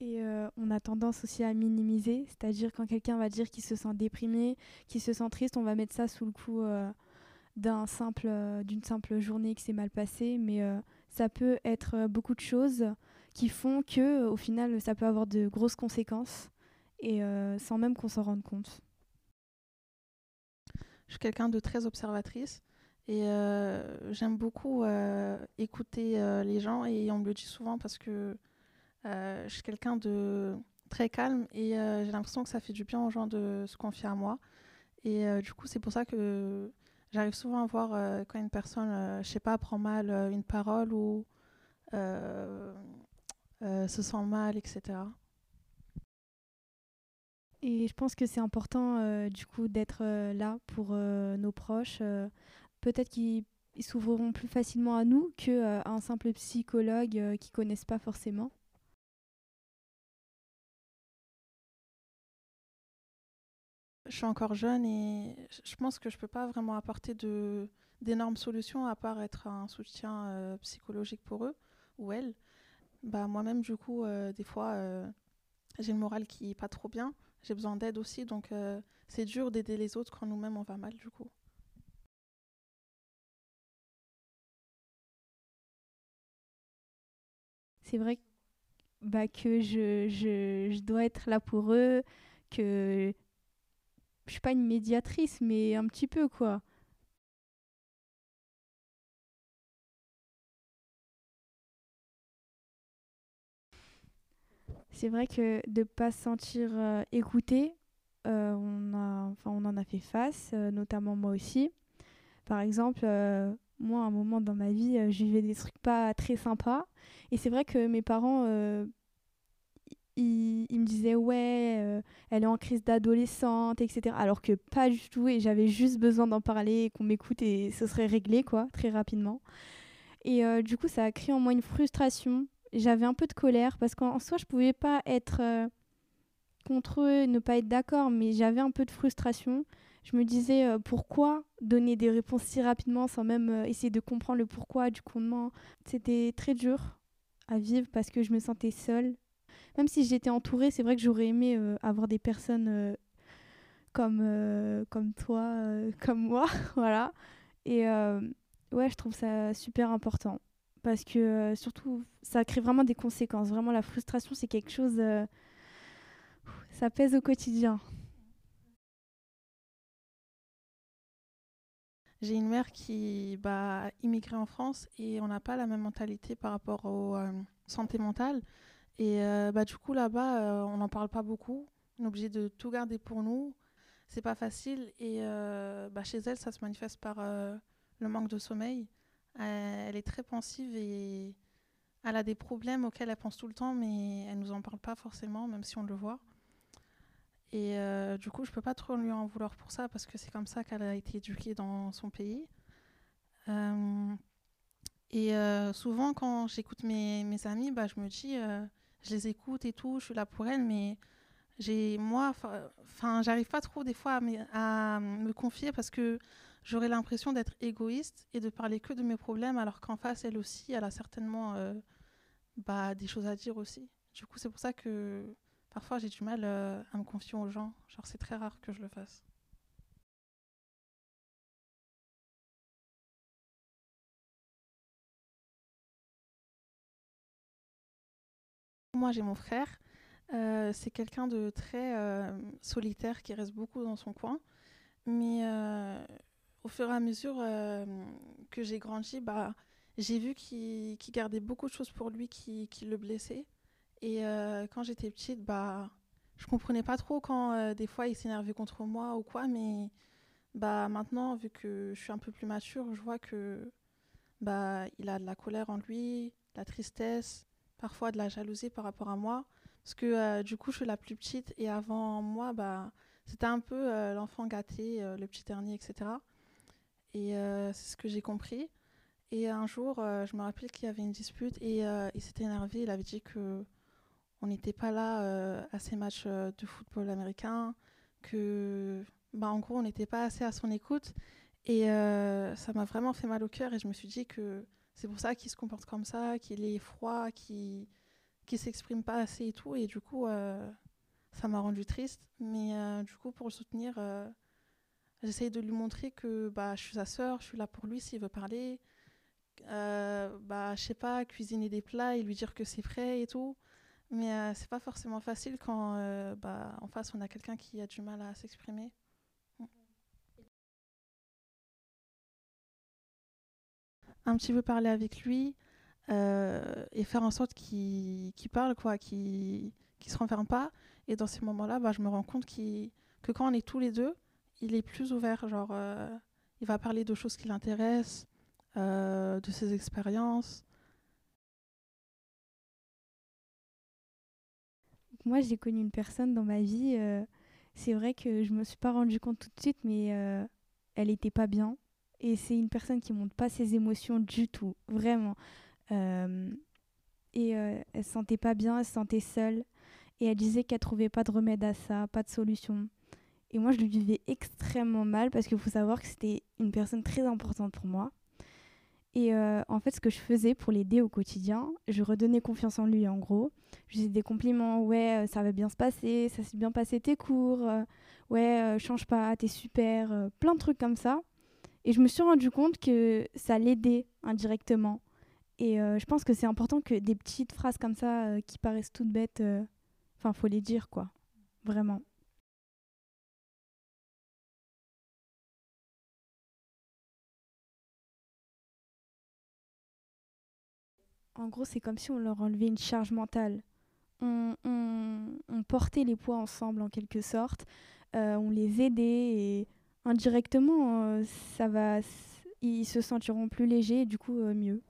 Et euh, on a tendance aussi à minimiser, c'est-à-dire quand quelqu'un va dire qu'il se sent déprimé, qu'il se sent triste, on va mettre ça sous le coup euh, d'un simple, euh, d'une simple journée qui s'est mal passée, mais ça peut être beaucoup de choses qui font que, au final, ça peut avoir de grosses conséquences et sans même qu'on s'en rende compte. Je suis quelqu'un de très observatrice et j'aime beaucoup écouter les gens et on me le dit souvent parce que euh, je suis quelqu'un de très calme et euh, j'ai l'impression que ça fait du bien aux gens de se confier à moi. Et euh, du coup, c'est pour ça que j'arrive souvent à voir quand une personne, je sais pas, prend mal une parole ou se sent mal, etc. Et je pense que c'est important du coup d'être là pour nos proches. Peut-être qu'ils s'ouvriront plus facilement à nous qu'à un simple psychologue qui connaissent pas forcément. Je suis encore jeune et je pense que je ne peux pas vraiment apporter d'énormes solutions à part être un soutien euh, psychologique pour eux ou elles. Bah, moi-même, du coup, euh, des fois, euh, j'ai le moral qui n'est pas trop bien. J'ai besoin d'aide aussi, donc c'est dur d'aider les autres quand nous-mêmes on va mal, du coup. C'est vrai bah, que je, je, je dois être là pour eux, que je suis pas une médiatrice, mais un petit peu quoi. C'est vrai que de pas se sentir euh, écouté, euh, on, a, enfin, on en a fait face, euh, notamment moi aussi. Par exemple, moi, à un moment dans ma vie, je vivais des trucs pas très sympas. Et c'est vrai que mes parents il, me disait ouais, euh, elle est en crise d'adolescente, etc. Alors que pas du tout, et j'avais juste besoin d'en parler, qu'on m'écoute et ce serait réglé, quoi, très rapidement. Et euh, du coup, ça a créé en moi une frustration. J'avais un peu de colère parce qu'en soi, je pouvais pas être euh, contre eux, ne pas être d'accord, mais j'avais un peu de frustration. Je me disais pourquoi donner des réponses si rapidement sans même essayer de comprendre le pourquoi du condement. C'était très dur à vivre parce que je me sentais seule même si j'étais entourée, c'est vrai que j'aurais aimé euh, avoir des personnes euh, comme, euh, comme toi, comme moi, voilà. Et ouais, je trouve ça super important. Parce que surtout, ça crée vraiment des conséquences. Vraiment, la frustration, c'est quelque chose. ça pèse au quotidien. J'ai une mère qui bah, immigré en France et on n'a pas la même mentalité par rapport aux santé mentale. Et euh, bah, du coup, là-bas, euh, on n'en parle pas beaucoup. On est obligé de tout garder pour nous. C'est pas facile. Et euh, bah, chez elle, ça se manifeste par le manque de sommeil. elle est très pensive et elle a des problèmes auxquels elle pense tout le temps, mais elle nous en parle pas forcément, même si on le voit. Et du coup, je peux pas trop lui en vouloir pour ça parce que c'est comme ça qu'elle a été éduquée dans son pays. et souvent, quand j'écoute mes, mes, amis, bah, je me dis, je les écoute et tout, je suis là pour elles, mais j'ai moi, enfin, j'arrive pas trop des fois à, me confier parce que j'aurais l'impression d'être égoïste et de parler que de mes problèmes, alors qu'en face, elle aussi, elle a certainement euh, bah, des choses à dire aussi. Du coup, c'est pour ça que parfois j'ai du mal euh, à me confier aux gens. Genre, c'est très rare que je le fasse. Moi, j'ai mon frère. Euh, c'est quelqu'un de très euh, solitaire qui reste beaucoup dans son coin. Mais euh, au fur et à mesure que j'ai grandi, bah, j'ai vu qu'il gardait beaucoup de choses pour lui qui, le blessaient. Et quand j'étais petite, bah, je comprenais pas trop quand des fois il s'énervait contre moi ou quoi. Mais bah, maintenant, vu que je suis un peu plus mature, je vois que bah, il a de la colère en lui, de la tristesse parfois de la jalousie par rapport à moi. Parce que euh, du coup, je suis la plus petite et avant moi, bah, c'était un peu euh, l'enfant gâté, euh, le petit dernier, etc. Et c'est ce que j'ai compris. Et un jour, je me rappelle qu'il y avait une dispute et il s'était énervé. Il avait dit que on n'était pas là à ces matchs de football américain, que bah, en gros, on n'était pas assez à son écoute. Et ça m'a vraiment fait mal au cœur et je me suis dit que c'est pour ça qu'il se comporte comme ça, qu'il est froid, qu'il qui s'exprime pas assez et tout. Et du coup, ça m'a rendu triste. Mais du coup, pour le soutenir, j'essaye de lui montrer que bah, je suis sa sœur, je suis là pour lui s'il veut parler. bah, je sais pas, cuisiner des plats et lui dire que c'est prêt et tout. Mais euh, c'est pas forcément facile quand euh, bah, en face on a quelqu'un qui a du mal à s'exprimer. Un petit peu parler avec lui euh, et faire en sorte qu'il parle, quoi, qu'il ne se renferme pas. Et dans ces moments-là, bah, je me rends compte que quand on est tous les deux, il est plus ouvert. Genre, il va parler de choses qui l'intéressent, de ses expériences. moi, j'ai connu une personne dans ma vie. Euh, c'est vrai que je me suis pas rendu compte tout de suite, mais euh, elle était pas bien. Et c'est une personne qui montre pas ses émotions du tout, vraiment. Euh, et elle se sentait pas bien, elle se sentait seule. Et elle disait qu'elle trouvait pas de remède à ça, pas de solution. Et moi, je le vivais extrêmement mal parce qu'il faut savoir que c'était une personne très importante pour moi. Et euh, en fait, ce que je faisais pour l'aider au quotidien, je redonnais confiance en lui, en gros. Je faisais des compliments, ouais, euh, ça va bien se passer, ça s'est bien passé tes cours, euh, ouais, change pas, t'es super, plein de trucs comme ça. Et je me suis rendu compte que ça l'aidait indirectement. Et je pense que c'est important que des petites phrases comme ça, qui paraissent toutes bêtes, enfin, faut les dire, quoi. Vraiment. En gros, c'est comme si on leur enlevait une charge mentale. On, portait les poids ensemble en quelque sorte, euh, on les aidait et indirectement, euh, ça va, ils se sentiront plus légers et du coup euh, mieux.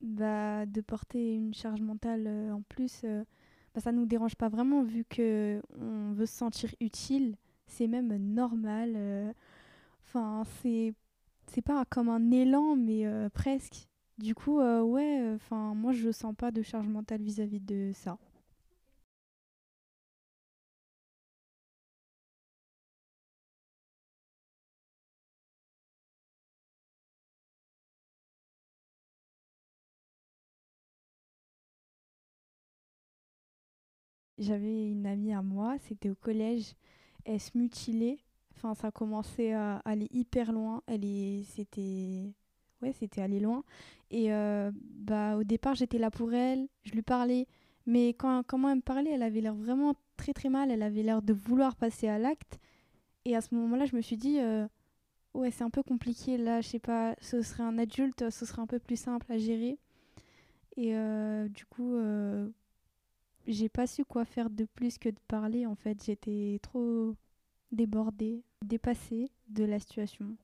Bah, de porter une charge mentale en plus bah, ça nous dérange pas vraiment vu que on veut se sentir utile. C'est même normal. Euh, enfin, c'est c'est pas comme un élan, mais euh, presque. Du coup, euh, ouais, enfin, moi je sens pas de charge mentale vis-à-vis de ça. J'avais une amie à moi, c'était au collège, elle se mutilait. Enfin, ça commençait à aller hyper loin. Elle est, c'était, ouais, c'était aller loin. Et euh, bah, au départ, j'étais là pour elle, je lui parlais. Mais quand, comment elle me parlait, elle avait l'air vraiment très très mal. Elle avait l'air de vouloir passer à l'acte. Et à ce moment-là, je me suis dit, euh, ouais, c'est un peu compliqué. Là, je sais pas, ce serait un adulte, ce serait un peu plus simple à gérer. Et euh, du coup, j'ai pas su quoi faire de plus que de parler en fait. J'étais trop débordée, dépassée de la situation.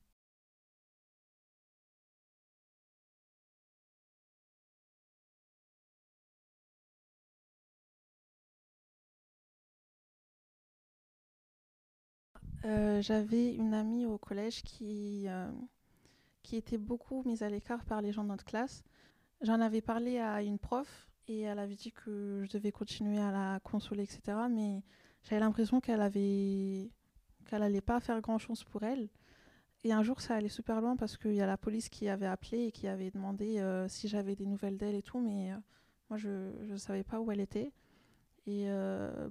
Euh, j'avais une amie au collège qui, euh, qui était beaucoup mise à l'écart par les gens de notre classe. J'en avais parlé à une prof et elle avait dit que je devais continuer à la consoler, etc. Mais j'avais l'impression qu'elle avait qu'elle allait pas faire grand chose pour elle. Et un jour, ça allait super loin parce qu'il y a la police qui avait appelé et qui avait demandé euh, si j'avais des nouvelles d'elle et tout, mais moi, je ne savais pas où elle était. Et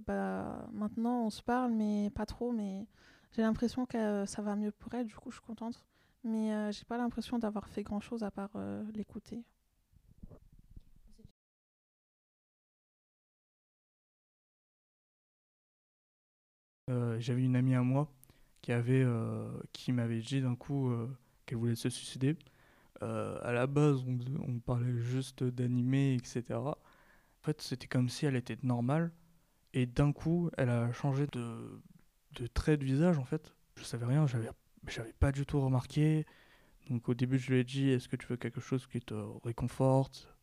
bah, maintenant, on se parle, mais pas trop. Mais j'ai l'impression que ça va mieux pour elle, du coup, je suis contente. Mais j'ai pas l'impression d'avoir fait grand chose à part l'écouter. Euh, j'avais une amie à moi qui avait euh, qui m'avait dit d'un coup euh, qu'elle voulait se suicider. à la base, on, parlait juste d'animé, etc. En fait, c'était comme si elle était normale. Et d'un coup, elle a changé de, de trait de visage, en fait. Je savais rien, j'avais, j'avais pas du tout remarqué. Donc au début, je lui ai dit, est-ce que tu veux quelque chose qui te réconforte?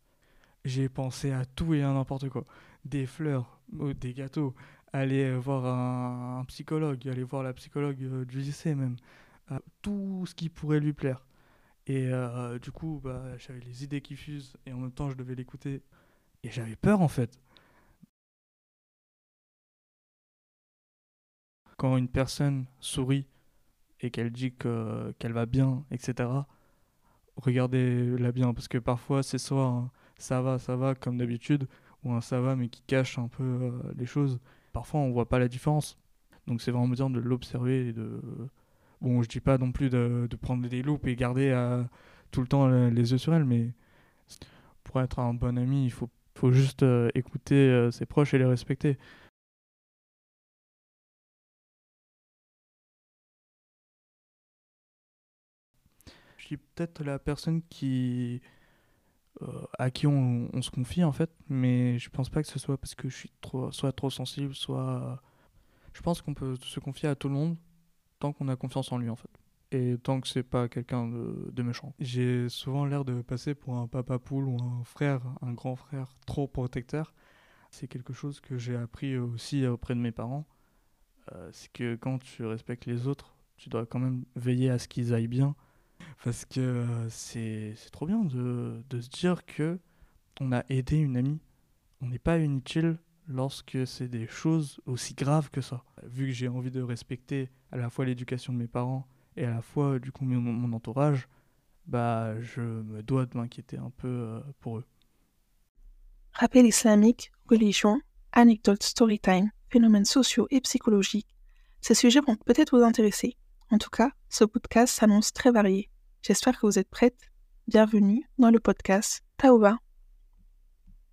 J'ai pensé à tout et à n'importe quoi. Des fleurs, des gâteaux, aller voir un, psychologue, aller voir la psychologue euh, du lycée même, euh, tout ce qui pourrait lui plaire. Et euh, du coup, bah, j'avais les idées qui fusent et en même temps, je devais l'écouter. Et j'avais peur en fait. Quand une personne sourit et qu'elle dit que, qu'elle va bien, etc., regardez-la bien. Parce que parfois, c'est soit un ça va, ça va, comme d'habitude, ou un ça va, mais qui cache un peu euh, les choses. Parfois, on voit pas la différence. Donc, c'est vraiment bien de l'observer. Bon, je dis pas non plus de, prendre des loupes et garder euh, tout le temps les yeux sur elle, mais pour être un bon ami, il faut, juste euh, écouter ses proches et les respecter. Suis peut-être la personne qui euh, à qui on, se confie en fait, mais je pense pas que ce soit parce que je suis trop, soit trop sensible, soit. Je pense qu'on peut se confier à tout le monde tant qu'on a confiance en lui en fait. Et tant que c'est pas quelqu'un de, méchant. J'ai souvent l'air de passer pour un papa poule ou un frère, un grand frère trop protecteur. C'est quelque chose que j'ai appris aussi auprès de mes parents. Euh, c'est que quand tu respectes les autres, tu dois quand même veiller à ce qu'ils aillent bien parce que euh, c'est trop bien de, de, se dire que on a aidé une amie. On n'est pas inutile lorsque c'est des choses aussi graves que ça. Vu que j'ai envie de respecter à la fois l'éducation de mes parents et à la fois du coup mon, mon entourage, bah je me dois de m'inquiéter un peu euh, pour eux. Rappel islamique, religion, anecdotes, storytime, phénomènes sociaux et psychologiques, ces sujets vont peut-être vous intéresser. En tout cas, ce podcast s'annonce très varié. J'espère que vous êtes prêtes. Bienvenue dans le podcast Taoba